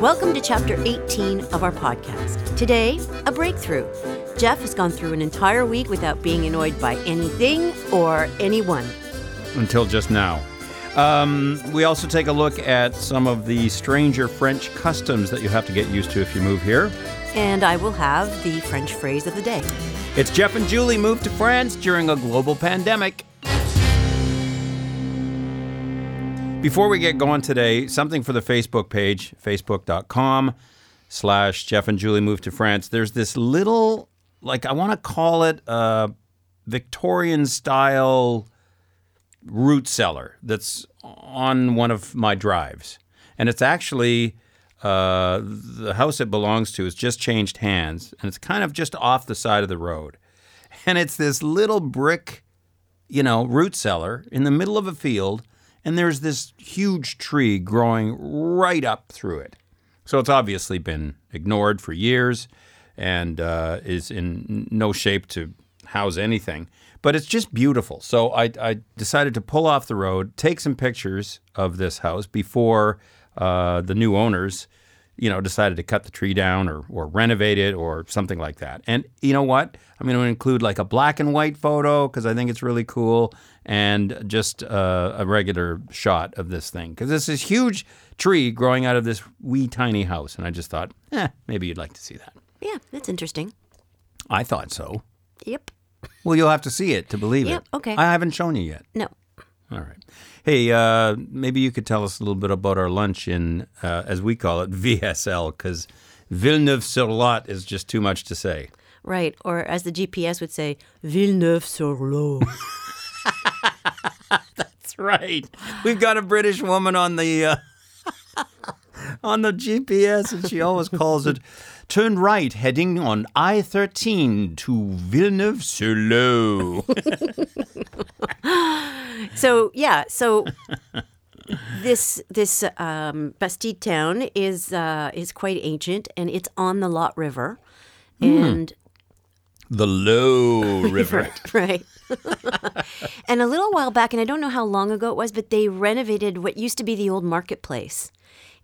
Welcome to chapter 18 of our podcast. Today, a breakthrough. Jeff has gone through an entire week without being annoyed by anything or anyone. Until just now. Um, we also take a look at some of the stranger French customs that you have to get used to if you move here. And I will have the French phrase of the day. It's Jeff and Julie moved to France during a global pandemic. Before we get going today, something for the Facebook page, facebook.com slash Jeff and Julie Move to France. There's this little, like, I want to call it a Victorian style root cellar that's on one of my drives. And it's actually uh, the house it belongs to has just changed hands, and it's kind of just off the side of the road. And it's this little brick, you know, root cellar in the middle of a field, and there's this huge tree growing right up through it. So it's obviously been ignored for years and uh, is in no shape to house anything. But it's just beautiful. So I, I decided to pull off the road, take some pictures of this house before uh, the new owners, you know, decided to cut the tree down or, or renovate it or something like that. And you know what? I'm going to include like a black and white photo because I think it's really cool and just uh, a regular shot of this thing because this is huge tree growing out of this wee tiny house. And I just thought, eh, maybe you'd like to see that. Yeah, that's interesting. I thought so. Yep. Well, you'll have to see it to believe Yep, it. okay. I haven't shown you yet. No. All right. Hey, uh, maybe you could tell us a little bit about our lunch in, uh, as we call it, VSL, because Villeneuve-sur-Lot is just too much to say. Right. Or as the GPS would say, Villeneuve-sur-Lot. That's right. We've got a British woman on the uh, on the GPS, and she always calls it "turn right, heading on I-13 to Villeneuve-sur-Lot." So yeah, so this this um, Bastide town is uh, is quite ancient, and it's on the Lot River, and the Low River. right. and a little while back, and I don't know how long ago it was, but they renovated what used to be the old marketplace.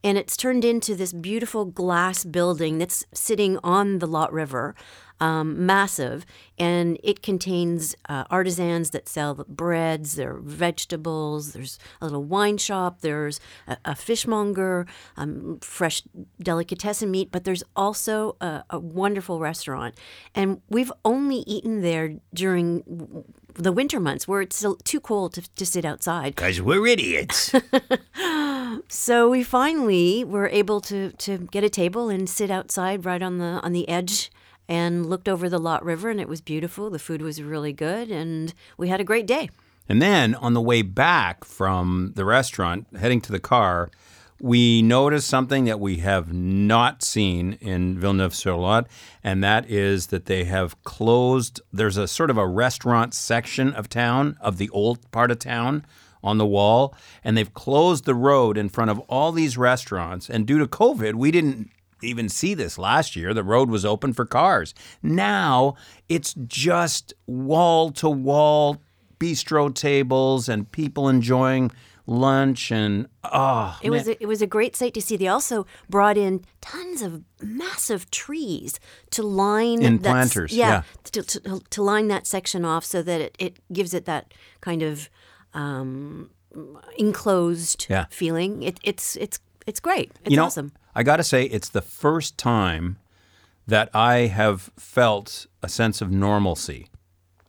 And it's turned into this beautiful glass building that's sitting on the Lot River, um, massive. And it contains uh, artisans that sell the breads, there are vegetables, there's a little wine shop, there's a, a fishmonger, um, fresh delicatessen meat, but there's also a, a wonderful restaurant. And we've only eaten there during the winter months where it's still too cold to, to sit outside. Because we're idiots. So we finally were able to, to get a table and sit outside right on the on the edge and looked over the Lot River and it was beautiful. The food was really good and we had a great day. And then on the way back from the restaurant, heading to the car, we noticed something that we have not seen in Villeneuve sur Lot, and that is that they have closed. There's a sort of a restaurant section of town, of the old part of town on the wall, and they've closed the road in front of all these restaurants. And due to COVID, we didn't even see this last year. The road was open for cars. Now it's just wall to wall bistro tables and people enjoying lunch and oh It was a, it was a great sight to see. They also brought in tons of massive trees to line In that planters, yeah, yeah. To, to, to line that section off so that it, it gives it that kind of um, enclosed Yeah. feeling. It, it's it's it's great. It's you know, awesome. I got to say, it's the first time that I have felt a sense of normalcy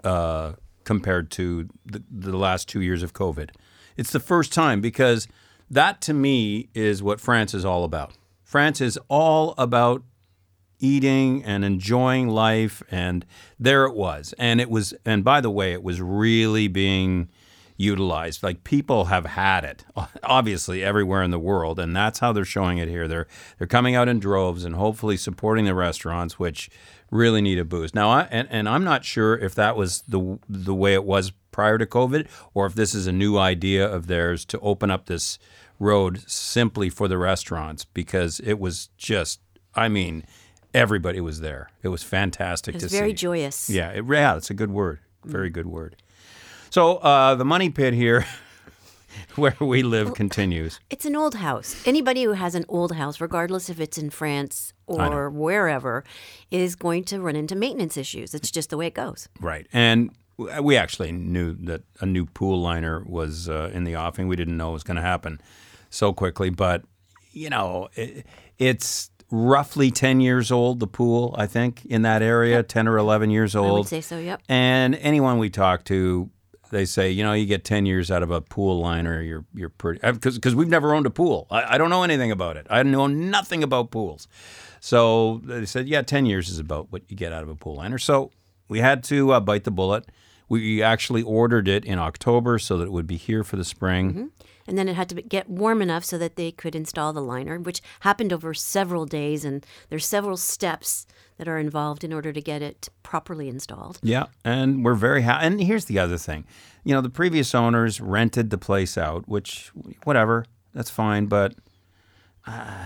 uh, compared to the, the last two years of COVID. It's the first time because that to me is what France is all about. France is all about eating and enjoying life and there it was and it was and by the way it was really being utilized like people have had it obviously everywhere in the world and that's how they're showing it here they're they're coming out in droves and hopefully supporting the restaurants which really need a boost now I, and, and I'm not sure if that was the the way it was prior to covid or if this is a new idea of theirs to open up this road simply for the restaurants because it was just I mean everybody was there. It was fantastic It was to very see. joyous. Yeah, it, yeah, that's a good word. Very mm. good word. So uh, the money pit here where we live continues. It's an old house. Anybody who has an old house, regardless if it's in France or wherever, is going to run into maintenance issues. It's just the way it goes. Right. And we actually knew that a new pool liner was uh, in the offing. We didn't know it was going to happen so quickly, but you know, it, it's roughly 10 years old the pool, I think, in that area, 10 or 11 years old. I would say so, yep. And anyone we talk to, they say, you know, you get 10 years out of a pool liner, you're you're pretty because because we've never owned a pool. I, I don't know anything about it. I know nothing about pools. So they said, yeah, 10 years is about what you get out of a pool liner. So we had to uh, bite the bullet. We actually ordered it in October so that it would be here for the spring. And then it had to get warm enough so that they could install the liner, which happened over several days. And there's several steps that are involved in order to get it properly installed. Yeah, and we're very happy. And here's the other thing, you know, the previous owners rented the place out, which whatever, that's fine. But uh,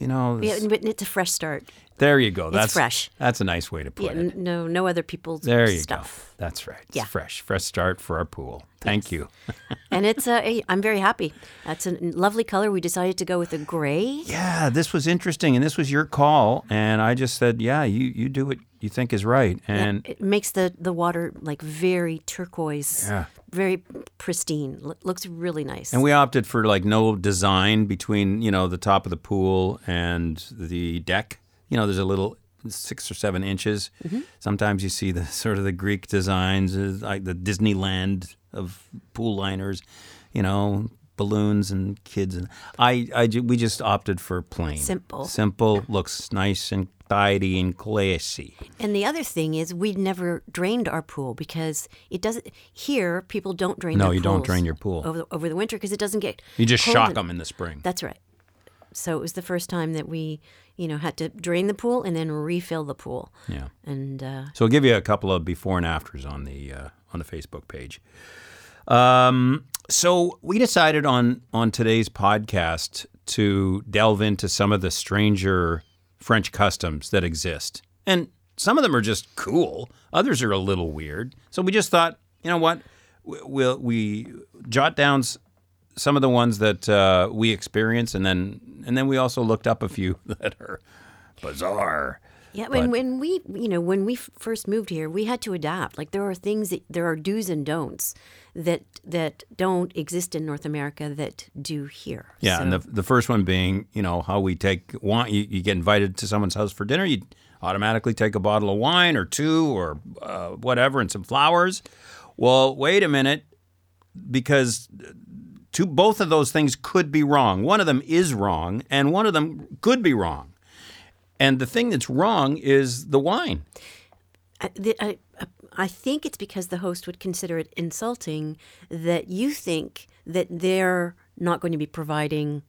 you know, Yeah, it's- but it's a fresh start. there you go. That's fresh. That's a nice way to put Yeah, it. no, no other people's There you stuff. go. That's right. It's Yeah. fresh, fresh start for our pool. Thank you. and it's a, I'm very happy. That's a lovely color. We decided to go with a gray. Yeah, this was interesting, and this was your call, and I just said, yeah, you you do what you think is right, and it makes the, the water like very turquoise, Yeah. very pristine. Lo- looks really nice. And we opted for like no design between, you know, the top of the pool and the deck. You know, there's a little six or seven inches. Sometimes you see the sort of the Greek designs, uh, like the Disneyland of pool liners, you know, balloons and kids. And I, I we just opted for plain, Simple. simple, looks nice and tidy and classy. And the other thing is, we never drained our pool because it doesn't. Here, people don't drain. No, you don't drain your pool. over the, over the winter because it doesn't get. You just shock en- them in the spring. That's right. So it was the first time that we, you know, had to drain the pool and then refill the pool. Yeah. And uh, So I'll give you a couple of before and afters on the uh, on the Facebook page. Um, so we decided on on today's podcast to delve into some of the stranger French customs that exist, and some of them are just cool. Others are a little weird. So we just thought, you know what, we- we'll we jot down some of the ones that uh, we experience, and then and then we also looked up a few that are bizarre. Yeah, when when we, you know, when we first moved here, we had to adapt. Like there are things that there are do's and don'ts that that don't exist in North America that do here. Yeah, and the the first one being, you know, how we take wine. You, you get invited to someone's house for dinner, you automatically take a bottle of wine or two or uh, whatever and some flowers. Well, wait a minute, because two both of those things could be wrong. One of them is wrong, and one of them could be wrong. And the thing that's wrong is the wine. I, the, I, I think it's because the host would consider it insulting that you think that they're not going to be providing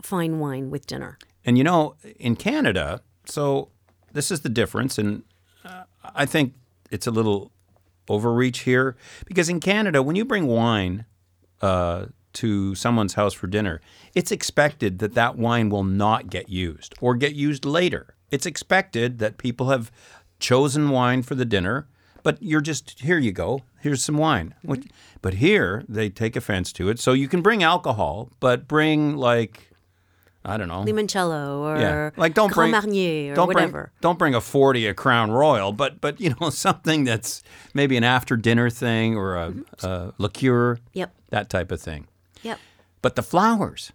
fine wine with dinner. And you know, in Canada, so this is the difference, and uh, I think it's a little overreach here because in Canada, when you bring wine uh, to someone's house for dinner, it's expected that that wine will not get used or get used later. It's expected that people have chosen wine for the dinner, but you're just here. You go. Here's some wine. Mm-hmm. Which, but here they take offense to it. So you can bring alcohol, but bring like I don't know. Limoncello or Yeah, like don't Grand bring Marnier or don't whatever. bring don't bring a forty a Crown Royal, but but you know something that's maybe an after dinner thing or a, mm-hmm. a liqueur, Yep. that type of thing. Yep. But the flowers,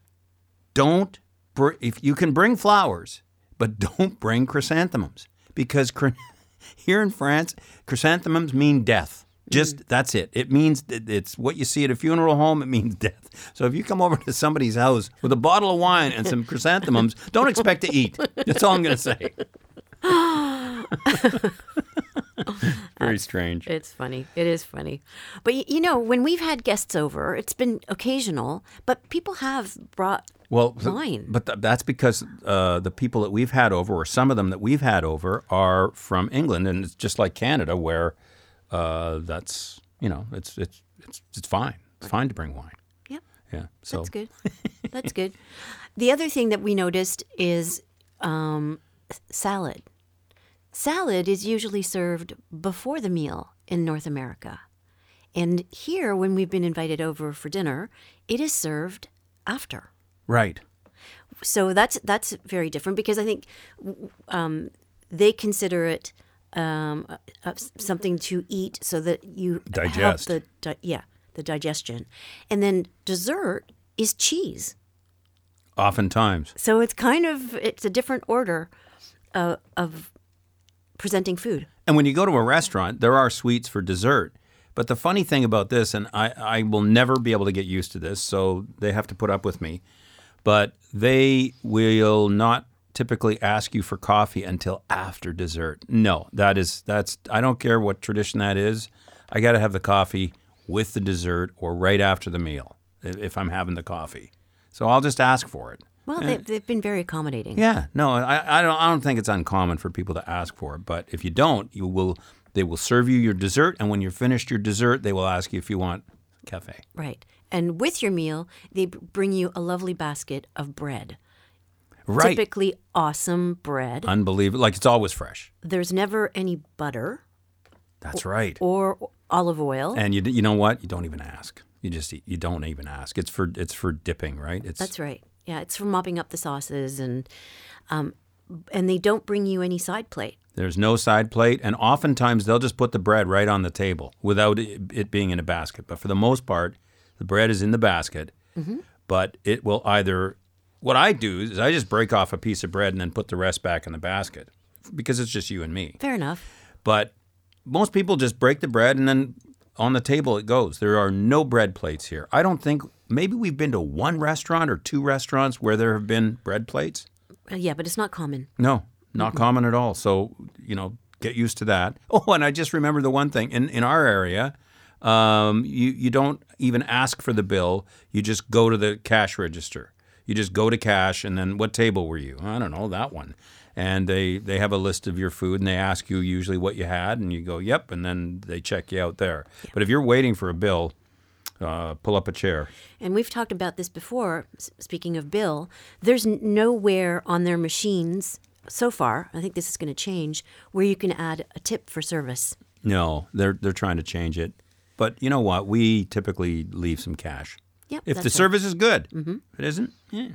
don't br- if you can bring flowers, but don't bring chrysanthemums because chr- here in France, chrysanthemums mean death. Just mm. that's it. It means it's what you see at a funeral home. It means death. So if you come over to somebody's house with a bottle of wine and some chrysanthemums, don't expect to eat. That's all I'm going to say. Very strange. It's funny. It is funny. But y- you know, when we've had guests over, it's been occasional, but people have brought Well, wine. but th- that's because uh, the people that we've had over, or some of them that we've had over, are from England, and it's just like Canada, where uh, that's you know it's it's it's it's fine. It's fine to bring wine. Yep. Yeah. So That's good. That's good. The other thing that we noticed is um, salad. Salad is usually served before the meal in North America. And here, when we've been invited over for dinner, it is served after. Right. So that's that's very different because I think um, they consider it um, uh, something to eat so that you Digest. the di- yeah the digestion, and then dessert is cheese. Oftentimes. So it's kind of it's a different order uh, of presenting food. And when you go to a restaurant, there are sweets for dessert. But the funny thing about this, and I, I will never be able to get used to this, so they have to put up with me, but they will not typically ask you for coffee until after dessert. No, that is that's I don't care what tradition that is. I got to have the coffee with the dessert or right after the meal if if I'm having the coffee. So I'll just ask for it. Well, eh. they, they've been very accommodating. Yeah, no, I, I don't. I don't think it's uncommon for people to ask for it. But if you don't, you will. They will serve you your dessert, and when you're finished your dessert, they will ask you if you want cafe. Right. And with your meal, they bring you a lovely basket of bread. Right, Typically awesome bread. unbelievable. Like it's always fresh. There's never any butter That's right. or olive oil. And you, you know what? You don't even ask. You just eat. You don't even ask. It's for it's for dipping, right? It's That's right. Yeah, it's for mopping up the sauces and um, and they don't bring you any side plate. There's no side plate, and oftentimes they'll just put the bread right on the table without it it being in a basket. But for the most part, the bread is in the basket. But it will either. What I do is I just break off a piece of bread and then put the rest back in the basket because it's just you and me. Fair enough. But most people just break the bread and then on the table it goes. There are no bread plates here. I don't think. Maybe we've been to one restaurant or two restaurants where there have been bread plates. Uh, yeah, but it's not common. No, not common at all. So, you know, get used to that. Oh, and I just remember the one thing in, in our area, um, you, you don't even ask for the bill. You just go to the cash register. You just go to cash, and then what table were you? I don't know, that one. And they, they have a list of your food, and they ask you usually what you had, and you go, yep, and then they check you out there. But if you're waiting for a bill, uh, pull up a chair. And we've talked about this before. s- Speaking of bill, there's nowhere on their machines so far. I think this is going to change where you can add a tip for service. No, they're they're trying to change it. But you know what? We typically leave some cash. Yep, If the right. service is good, if it isn't, yeah.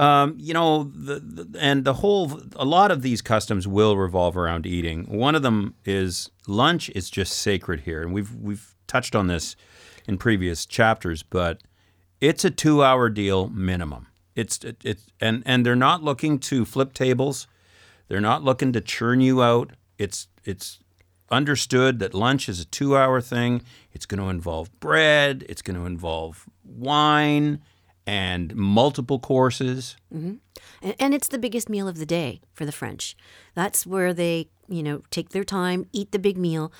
Um, you know, the, the and the whole a lot of these customs will revolve around eating. One of them is lunch is just sacred here, and we've we've touched on this in previous chapters, but it's a two-hour deal minimum. It's it, it's and and they're not looking to flip tables. They're not looking to churn you out. It's it's understood that lunch is a two hour thing. It's going to involve bread, it's going to involve wine and multiple courses. Mm-hmm. And, and it's the biggest meal of the day for the French. That's where they, you know, take their time, eat the big meal.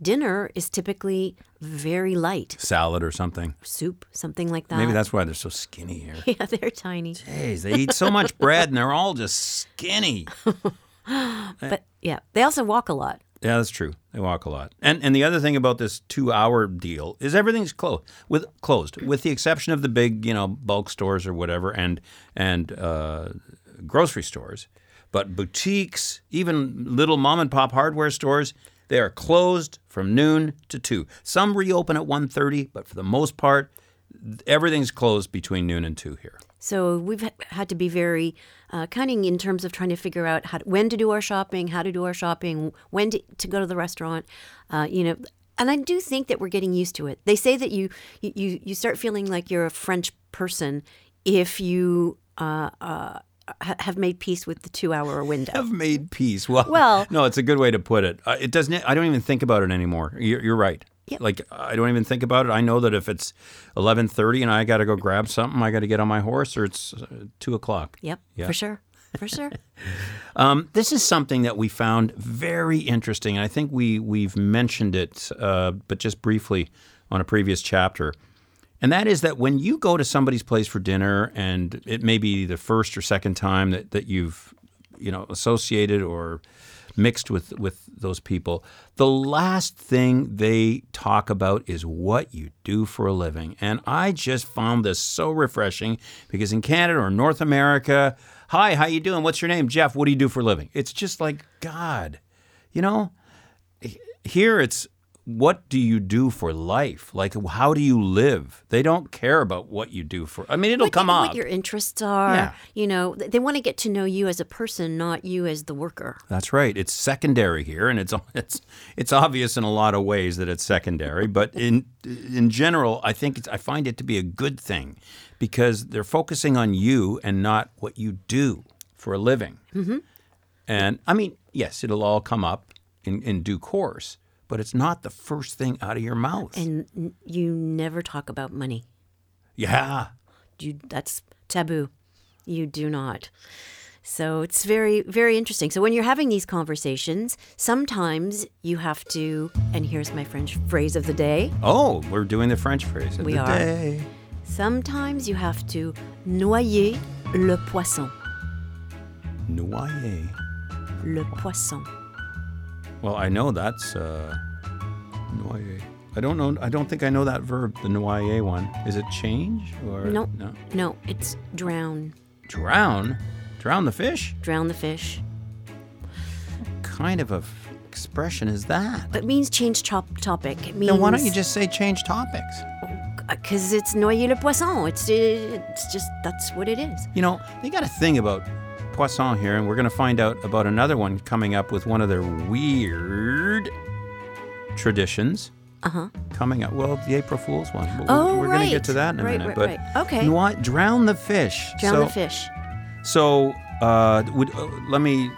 Dinner is typically very light Salad or something. soup, something like that. Maybe that's why they're so skinny here. yeah, they're tiny. Jeez, they eat so much bread and they're all just skinny. But yeah, they also walk a lot. Yeah, that's true. They walk a lot. And and the other thing about this two hour deal is everything's closed with closed, with the exception of the big, you know, bulk stores or whatever and and uh, grocery stores. But boutiques, even little mom and pop hardware stores, they are closed from noon to two. Some reopen at 1.30, but for the most part, everything's closed between noon and two here. So we've had to be very uh, cunning in terms of trying to figure out how when to do our shopping, how to do our shopping, when to, to go to the restaurant. Uh, you know, and I do think that we're getting used to it. They say that you you you- you start feeling like you're a French person if you. Uh, uh, have made peace with the two-hour window. have made peace. Well, Well- no, it's a good way to put it. Uh, it doesn't. I don't even think about it anymore. You're, you're right. Yep. Like I don't even think about it. I know that if it's eleven thirty and I got to go grab something, I got to get on my horse, or it's uh, two o'clock. Yep, Yeah. for sure, for sure. Um, this is something that we found very interesting, and I think we we've mentioned it, uh, but just briefly on a previous chapter. And that is that when you go to somebody's place for dinner, and it may be the first or second time that, that you've, you know, associated or mixed with with those people, the last thing they talk about is what you do for a living. And I just found this so refreshing because in Canada or North America, hi, how you doing? What's your name? Jeff. What do you do for a living? It's just like God, you know. Here it's what do you do for life? Like, how do you live? They don't care about what you do for. I mean, it'll what, come what up. your interests are. Yeah. You know, they want to get to know you as a person, not you as the worker. That's right. It's secondary here, and it's it's it's obvious in a lot of ways that it's secondary. But in in general, I think it's, I find it to be a good thing because they're focusing on you and not what you do for a living. Mm-hmm. And I mean, yes, it'll all come up in, in due course, but it's not the first thing out of your mouth. And you never talk about money. yeah. You, that's taboo. You do not. So it's very, very interesting. So when you're having these conversations, sometimes you have to, and here's my French phrase of the day. Oh, we're doing the French phrase of We the are. day. Sometimes you have to noyer le poisson. Noyer. Le poisson. Well, I know that's uh, noyer. I don't know. I don't think I know that verb, the noyer one. Is it change or No. no? No, it's drown. Drown, drown the fish. Drown the fish. Kind of a f- expression is that? It means change top topic. It means Then why don't you just say change topics? Because it's noyer le poisson. It's it's just that's what it is. You know, they got a thing about poisson here, and we're going to find out about another one coming up with one of their weird traditions. Uh huh. Coming up, well, the April Fool's one. But Oh, we're, we're going to right. get to that in a Right, minute. right, but right. Okay. what? Drown the fish. Drown so, the fish. So, uh, would uh, let me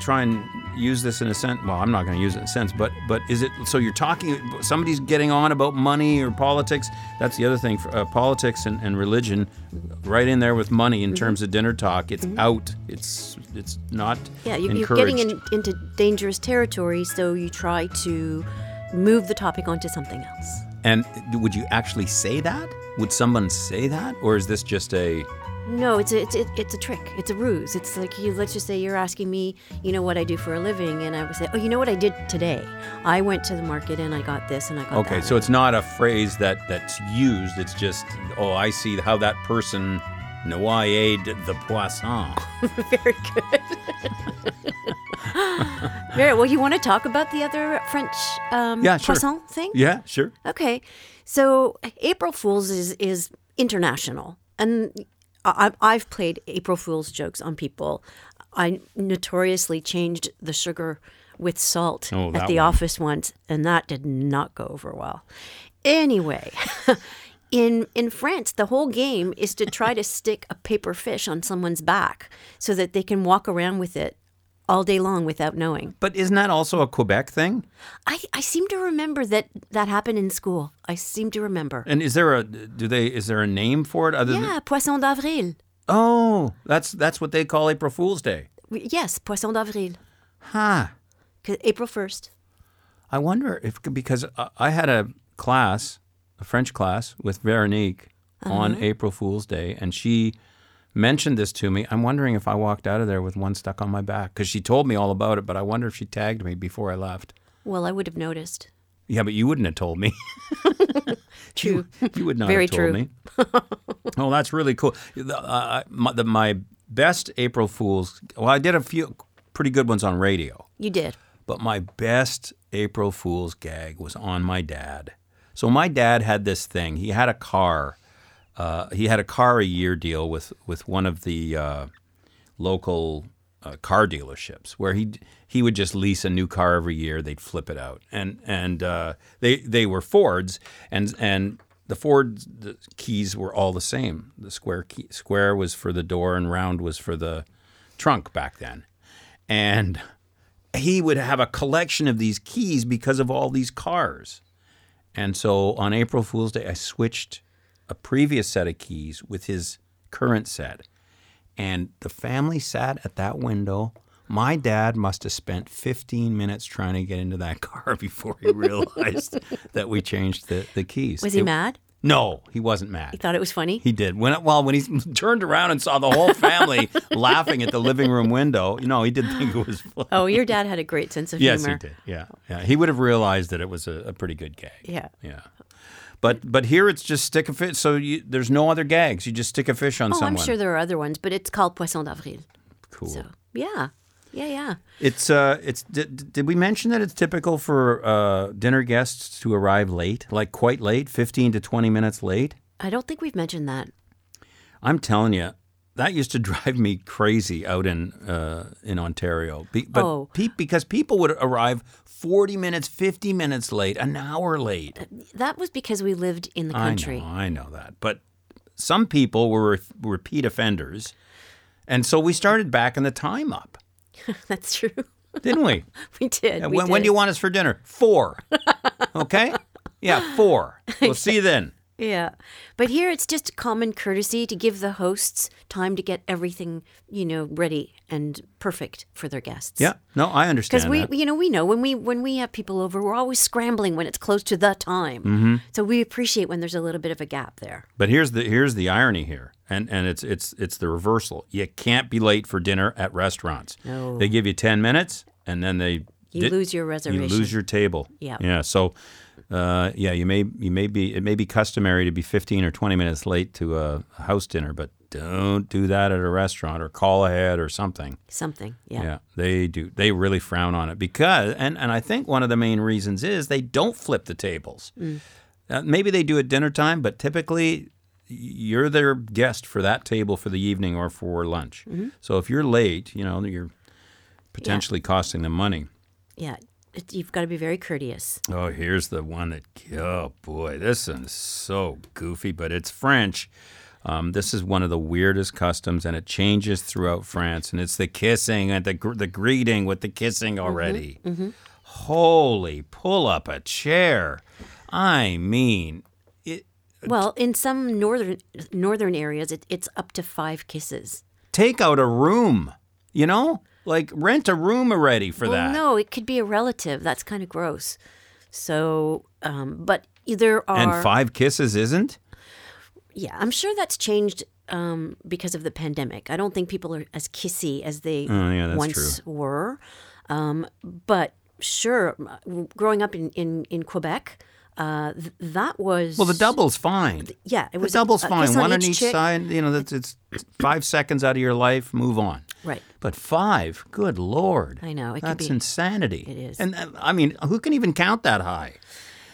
try and use this in a sense. Well, I'm not going to use it in a sense, but but is it so? You're talking. Somebody's getting on about money or politics. That's the other thing. For, uh, politics and, and religion, right in there with money in Mm-hmm. terms of dinner talk. It's out. It's it's not. Yeah, you, you're getting in, into dangerous territory, so you try to move the topic onto something else. And would you actually say that? Would someone say that, or is this just a? No, it's a, it's a, it's a trick. It's a ruse. It's like you. Let's just say you're asking me, you know, what I do for a living, and I would say, oh, you know what I did today? I went to the market and I got this and I got that. Okay, that. so it's not a phrase that that's used. It's just, oh, I see how that person noyed the poisson. very good. very well. You want to talk about the other French um, Yeah, sure. poisson thing? Yeah, sure. Okay, so April Fools is is international, and I, I've played April Fools jokes on people. I notoriously changed the sugar with salt Oh, at the one. office once, and that did not go over well. Anyway. In, in France, the whole game is to try to stick a paper fish on someone's back so that they can walk around with it all day long without knowing. But isn't that also a Quebec thing? I, I seem to remember that that happened in school. I seem to remember. And is there a do they is there a name for it other than Yeah, Poisson d'avril. Oh, that's that's what they call April Fool's Day. Yes, Poisson d'avril. Huh. April 1st. I wonder if because I- I had a class, a French class with Veronique on uh-huh. April Fool's Day, and she mentioned this to me. I'm wondering if I walked out of there with one stuck on my back because she told me all about it. But I wonder if she tagged me before I left. Well, I would have noticed. Yeah, but you wouldn't have told me. True. You would not Very have told true. me. oh, that's really cool. Uh, my, the, my best April Fools. Well, I did a few pretty good ones on radio. You did. But my best April Fool's gag was on my dad. So my dad had this thing. He had a car. Uh, he had a car a year deal with with one of the uh, local uh, car dealerships where he he would just lease a new car every year. They'd flip it out, and and uh, they they were Fords, and and the Ford the keys were all the same. The square key square was for the door, and round was for the trunk back then, and he would have a collection of these keys because of all these cars. And so on April Fool's Day, I switched a previous set of keys with his current set. And the family sat at that window. My dad must have spent 15 minutes trying to get into that car before he realized that we changed the, the keys. Was he It- mad? No, he wasn't mad. He thought it was funny? He did. When well, when he turned around and saw the whole family laughing at the living room window, you know, he did think it was funny. oh, your dad had a great sense of Yes, humor. he did. Yeah, yeah. He would have realized that it was a, a pretty good gag. Yeah. Yeah. But but here it's just stick a fish. So you, there's no other gags. You just stick a fish on Oh, someone. I'm sure there are other ones, but it's called Poisson d'avril. Cool. So, yeah. Yeah, yeah. It's uh, it's. Did, did we mention that it's typical for uh, dinner guests to arrive late, like quite late, fifteen to twenty minutes late? I don't think we've mentioned that. I'm telling you, that used to drive me crazy out in uh, in Ontario. Be, but Oh. pe- because people would arrive forty minutes, fifty minutes late, an hour late. That was because we lived in the country. I know, I know that. But some people were re- repeat offenders, and so we started backing the time up, That's true. didn't we? we did. And we when, when do you want us for dinner? Four. Okay? Yeah, four. We'll see you then. Yeah. But here it's just common courtesy to give the hosts time to get everything, you know, ready and perfect for their guests. Yeah. No, I understand. Because we, you know, we know when we when we have people over, we're always scrambling when it's close to the time. Mm-hmm. So we appreciate when there's a little bit of a gap there. But here's the here's the irony here, and and it's it's it's the reversal. You can't be late for dinner at restaurants. No. They give you ten minutes, and then they You di- lose your reservation. you lose your table. Yeah. Yeah. So, uh, yeah, you may you may be it may be customary to be fifteen or twenty minutes late to a house dinner, but don't do that at a restaurant or call ahead or something. Something. Yeah. Yeah, they do. They really frown on it because, and, and I think one of the main reasons is they don't flip the tables. Mm. Uh, maybe they do at dinner time, but typically you're their guest for that table for the evening or for lunch. Mm-hmm. So if you're late, you know, you're potentially costing them money. Yeah. It, you've got to be very courteous. Oh, here's the one that, oh boy, this one's so goofy, but it's French. Um, this is one of the weirdest customs, and it changes throughout France. And it's the kissing and the gr- the greeting with the kissing mm-hmm, already. Mm-hmm. Holy, pull up a chair. I mean, it, uh, Well, in some northern northern areas, it, it's up to five kisses. take out a room. You know, like rent a room already for well, that. no, it could be a relative. That's kind of gross. So, um, but there are. and five kisses isn't. Yeah, I'm sure that's changed um, because of the pandemic. I don't think people are as kissy as they Oh, yeah, once were. Um, but sure, growing up in, in, in Quebec, uh, th- that was. Well, the double's fine. Yeah, it The was. double's a fine. One on each chick. side. You know, that's it's five seconds out of your life. Move on. Right. But five, good lord! I know, that's be- insanity. it is. and I mean, who can even count that high?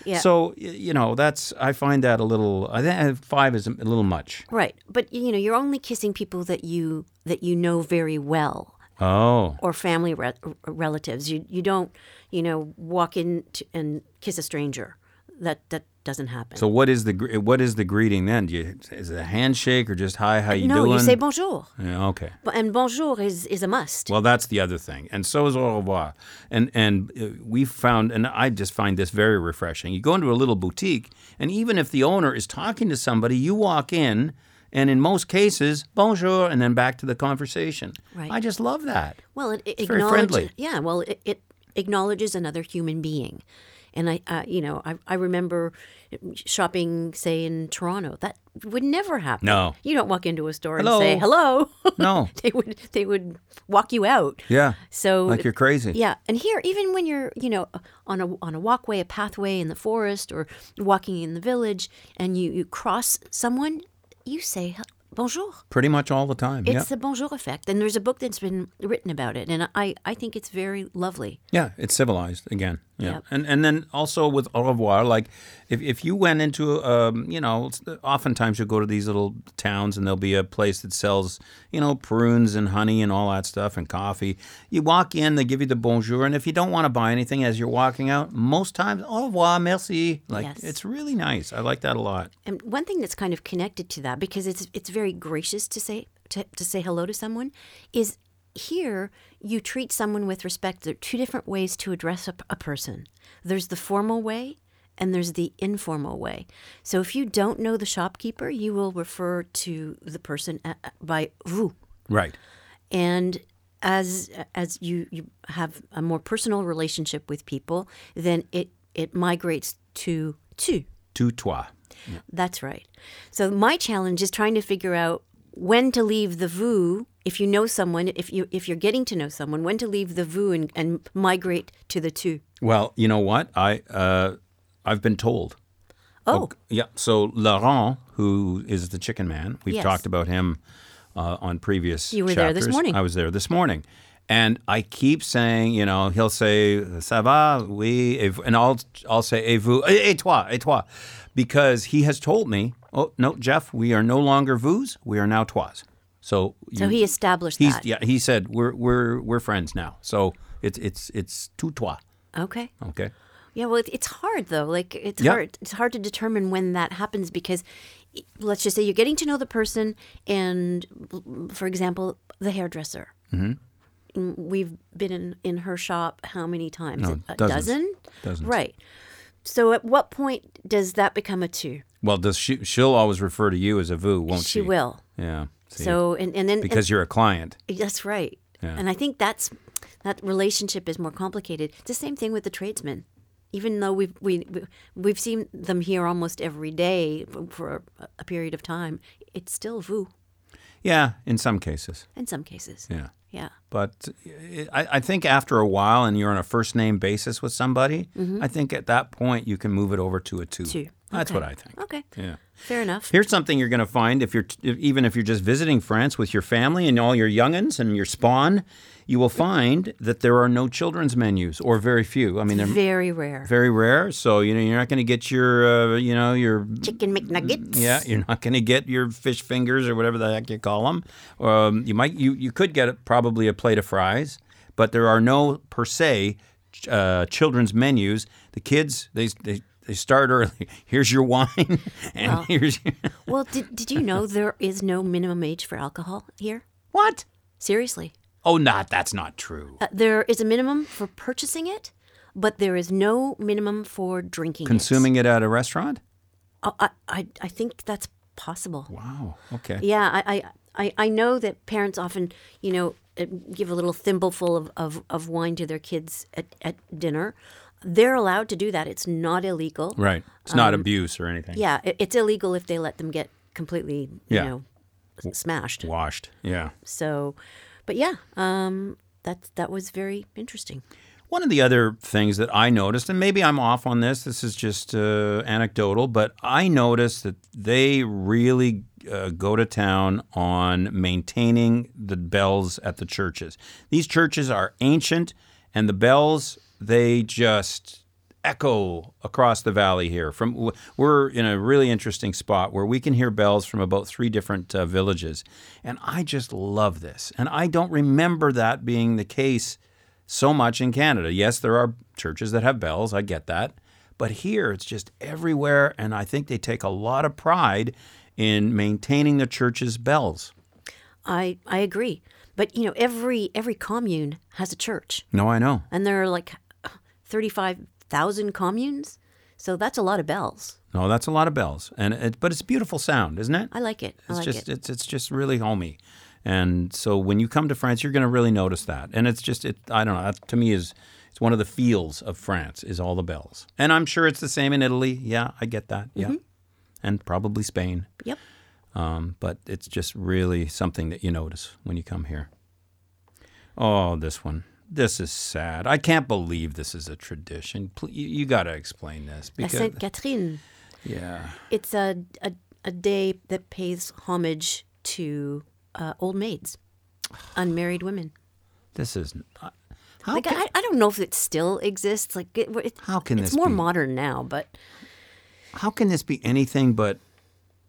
Yeah. So you know, that's I find that a little. I think five is a little much. Right, but you know, you're only kissing people that you that you know very well. Oh, or family re- relatives. You you don't you know walk in to, and kiss a stranger. That that doesn't happen. so what is the what is the greeting then? Do you, is it a handshake or just hi? How you no, doing? you say bonjour, Yeah, okay. And bonjour is is a must. Well, that's the other thing, and so is au revoir. And and uh, we found, and I just find this very refreshing. You go into a little boutique, and even if the owner is talking to somebody, you walk in, and in most cases, bonjour, and then back to the conversation. Right. I just love that. well, it, it very friendly. Yeah, well, it, it acknowledges another human being. And I, uh, you know, I, I remember shopping, say in Toronto. That would never happen. No. you don't walk into a store Hello. and say hello. No. they would they would walk you out. Yeah. So Like you're crazy. Yeah, and here, even when you're, you know, on a on a walkway, a pathway in the forest, or walking in the village, and you you cross someone, you say bonjour. Pretty much all the time. It's yeah. the bonjour effect, and there's a book that's been written about it, and I I think it's very lovely. Yeah, it's civilized again. Yeah, Yep. and and then also with au revoir, like if, if you went into um, you know, oftentimes you'll go to these little towns and there'll be a place that sells you know prunes and honey and all that stuff and coffee. You walk in, they give you the bonjour, and if you don't want to buy anything as you're walking out, most times au revoir, merci. Like Yes. it's really nice. I like that a lot. And one thing that's kind of connected to that, because it's it's very gracious to say to, to say hello to someone, is here you treat someone with respect. There are two different ways to address a, a person. There's the formal way, and there's the informal way. So if you don't know the shopkeeper, you will refer to the person uh, uh, by vous. Right. And as as you, you have a more personal relationship with people, then it it migrates to tu. Tu toi. That's right. So my challenge is trying to figure out when to leave the vous If you know someone, if you if you're getting to know someone, when to leave the vous and, and migrate to the tu. Well, you know what? I uh, I've been told. Oh, Yeah. So Laurent, who is the chicken man, we've Yes. talked about him uh, on previous. You were there this morning. I was there this morning, And I keep saying, you know, he'll say, ça va, oui, et and I'll, I'll say, et vous, et toi, et toi. Because he has told me, oh, no, Jeff, we are no longer vous, we are now tois. So, So you- he established he's, that. yeah, he said, we're, we're, we're friends now. So it's, it's, it's tout toi. Okay. Okay. Yeah, well, it's hard though. Like it's Yeah. hard. It's hard to determine when that happens because, let's just say you're getting to know the person, and for example, the hairdresser. Mm-hmm. We've been in, in her shop how many times? No, a dozens. dozen. Dozens. Right. So at what point does that become a two? Well, does she, she'll always refer to you as a vous, won't she? she will. Yeah. See, So and and then because you're a client. that's right. Yeah. And I think that's that relationship is more complicated. It's the same thing with the tradesmen. Even though we've we, we we've seen them here almost every day for, a, a period of time, it's still vous Yeah, in some cases. in some cases. Yeah. Yeah. But I, I think after a while, and you're on a first name basis with somebody, I think at that point you can move it over to a two. Mm-hmm. Two. That's Okay. what I think. Okay. Yeah. Fair enough. Here's something you're going to find if you're if, even if you're just visiting France with your family and all your youngins and your spawn, you will find that there are no children's menus or very few. I mean, they're Very rare. very rare. So you know you're not going to get your uh, you know your Chicken McNuggets. yeah, you're not going to get your fish fingers or whatever the heck you call them. Um, you might you you could get probably a plate of fries, but there are no per se uh, children's menus. The kids they they. They start early. Here's your wine, and here's your, Well, did did you know there is no minimum age for alcohol here? what? Seriously. Oh, not that's not true. Uh, there is a minimum for purchasing it, but there is no minimum for drinking Consuming it at a restaurant? Uh, I, I, I think that's possible. Wow. Okay. Yeah, I, I, I, I know that parents often, you know, uh, give a little thimbleful of, of, of wine to their kids at, at dinner. They're allowed to do that. It's not illegal. Right. It's not abuse or anything. Um, Yeah, it, it's illegal if they let them get completely, you Yeah. know, smashed. Washed. Yeah. So, but yeah, um, that that was very interesting. One of the other things that I noticed, and maybe I'm off on this, this is just uh, anecdotal, but I noticed that they really uh, go to town on maintaining the bells at the churches. These churches are ancient, and the bells, they just echo across the valley here. From we're in a really interesting spot where we can hear bells from about three different uh, villages, and I just love this. And I don't remember that being the case so much in Canada. Yes, there are churches that have bells. I get that. But here it's just everywhere. And I think they take a lot of pride in maintaining the church's bells. I I agree. But you know, every every commune has a church, No, I know. and there are like thirty five thousand communes. So that's a lot of bells. No, that's a lot of bells. And it, but it's a beautiful sound, isn't it? I like it. I It's like just it. it's it's just really homey. And so when you come to France, you're going to really notice that. And it's just it I don't know, that to me is it's one of the feels of France is all the bells. And I'm sure it's the same in Italy. Yeah, I get that. Yeah. And probably Spain. Yep. Um, but it's just really something that you notice when you come here. Oh, this one. This is sad. I can't believe this is a tradition. Pl- You, you got to explain this because Sainte Catherine. yeah, It's a, a a day that pays homage to uh, old maids, unmarried women. this is uh, how Like can, I, I don't know if it still exists. Like it, it, How can it's more be? modern now, but how can this be anything but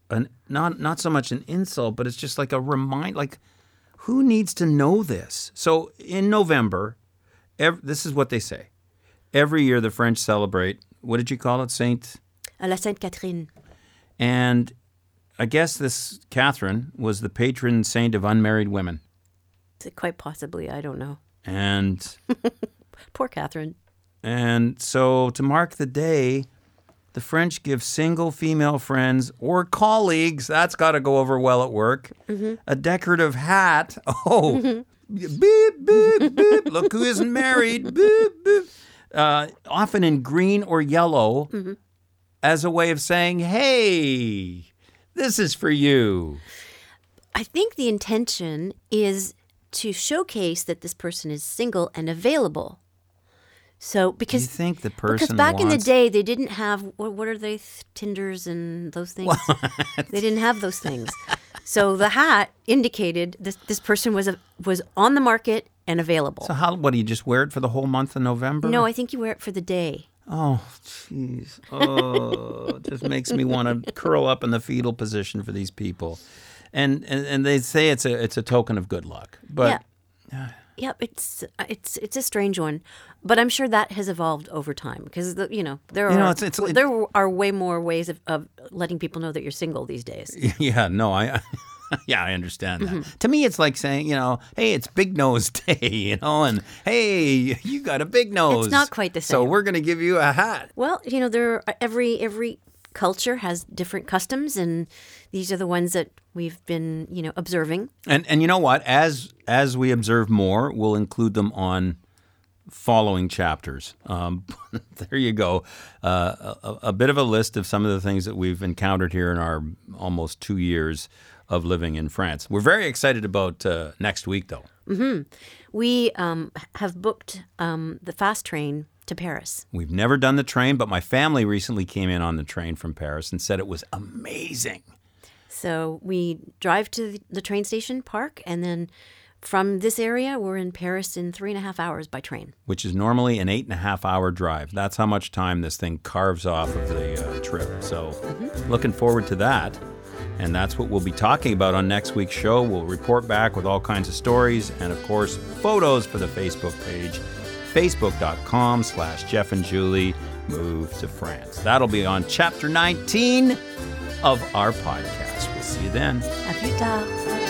an not not so much an insult, but it's just like a remind. Like, who needs to know this? So in November, ev- this is what they say. Every year, the French celebrate. What did you call it, Saint? uh, La Sainte Catherine. And I guess this Catherine was the patron saint of unmarried women. Quite possibly, I don't know. And Poor Catherine. and so to mark the day, the French give single female friends or colleagues, that's got to go over well at work, mm-hmm. a decorative hat. Oh, mm-hmm. beep, beep, beep. Look who isn't married. Beep, beep. Uh, often in green or yellow mm-hmm. as a way of saying, hey, this is for you. I think the intention is to showcase that this person is single and available. So Do you because think the because person back in the day they didn't have what, what are they th- Tinders and those things. they didn't have those things. so the hat indicated this this person was a, was on the market and available. So how? What do you just wear it for the whole month of November? no, I think you wear it for the day. Oh, jeez. Oh, it just makes me want to curl up in the fetal position for these people. And, and and they say it's a it's a token of good luck, but Yep, it's it's it's a strange one, but I'm sure that has evolved over time because you know there are You know, it's- it's- there are way more ways of, of letting people know that you're single these days. yeah, no, I. Yeah, I understand that. Mm-hmm. To me, it's like saying, you know, hey, it's Big Nose Day, you know, and hey, you got a big nose. It's not quite the same. So we're going to give you a hat. Well, you know, there are, every every culture has different customs, and these are the ones that we've been you know observing. And and you know what? As as we observe more, we'll include them on following chapters. Um, there you go. Uh, a, a bit of a list of some of the things that we've encountered here in our almost two years of living in France. We're very excited about uh, next week, though. We um, have booked um, the fast train to Paris. We've never done the train, but my family recently came in on the train from Paris and said it was amazing. So we drive to the train station, park, and then from this area, we're in Paris in three and a half hours by train. which is normally an eight and a half hour drive. That's how much time this thing carves off of the uh, trip. So, looking forward to that. And that's what we'll be talking about on next week's show. We'll report back with all kinds of stories and, of course, photos for the Facebook page, facebook.com slash Jeff and Julie move to France. That'll be on chapter 19 of our podcast. We'll see you then. À plus tard.